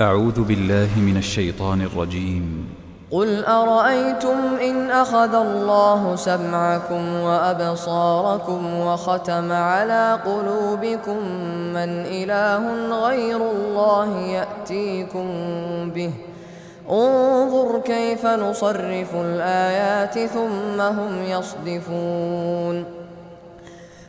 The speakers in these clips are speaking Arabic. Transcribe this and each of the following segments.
أعوذ بالله من الشيطان الرجيم. قل أرأيتم إن أخذ الله سمعكم وأبصاركم وختم على قلوبكم من إله غير الله يأتيكم به؟ انظر كيف نصرف الآيات ثم هم يصدفون.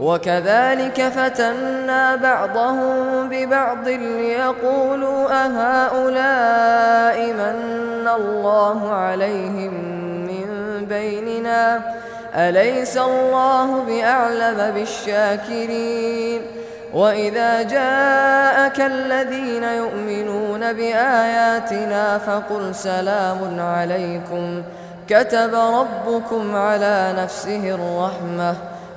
وكذلك فتنا بعضهم ببعض ليقولوا أهؤلاء من الله عليهم من بيننا؟ أليس الله بأعلم بالشاكرين؟ وإذا جاءك الذين يؤمنون بآياتنا فقل سلام عليكم. كتب ربكم على نفسه الرحمة.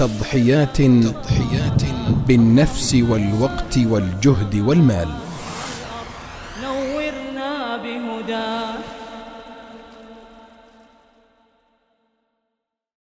تضحيات تضحيات بالنفس والوقت والجهد والمال. نورنا بهداك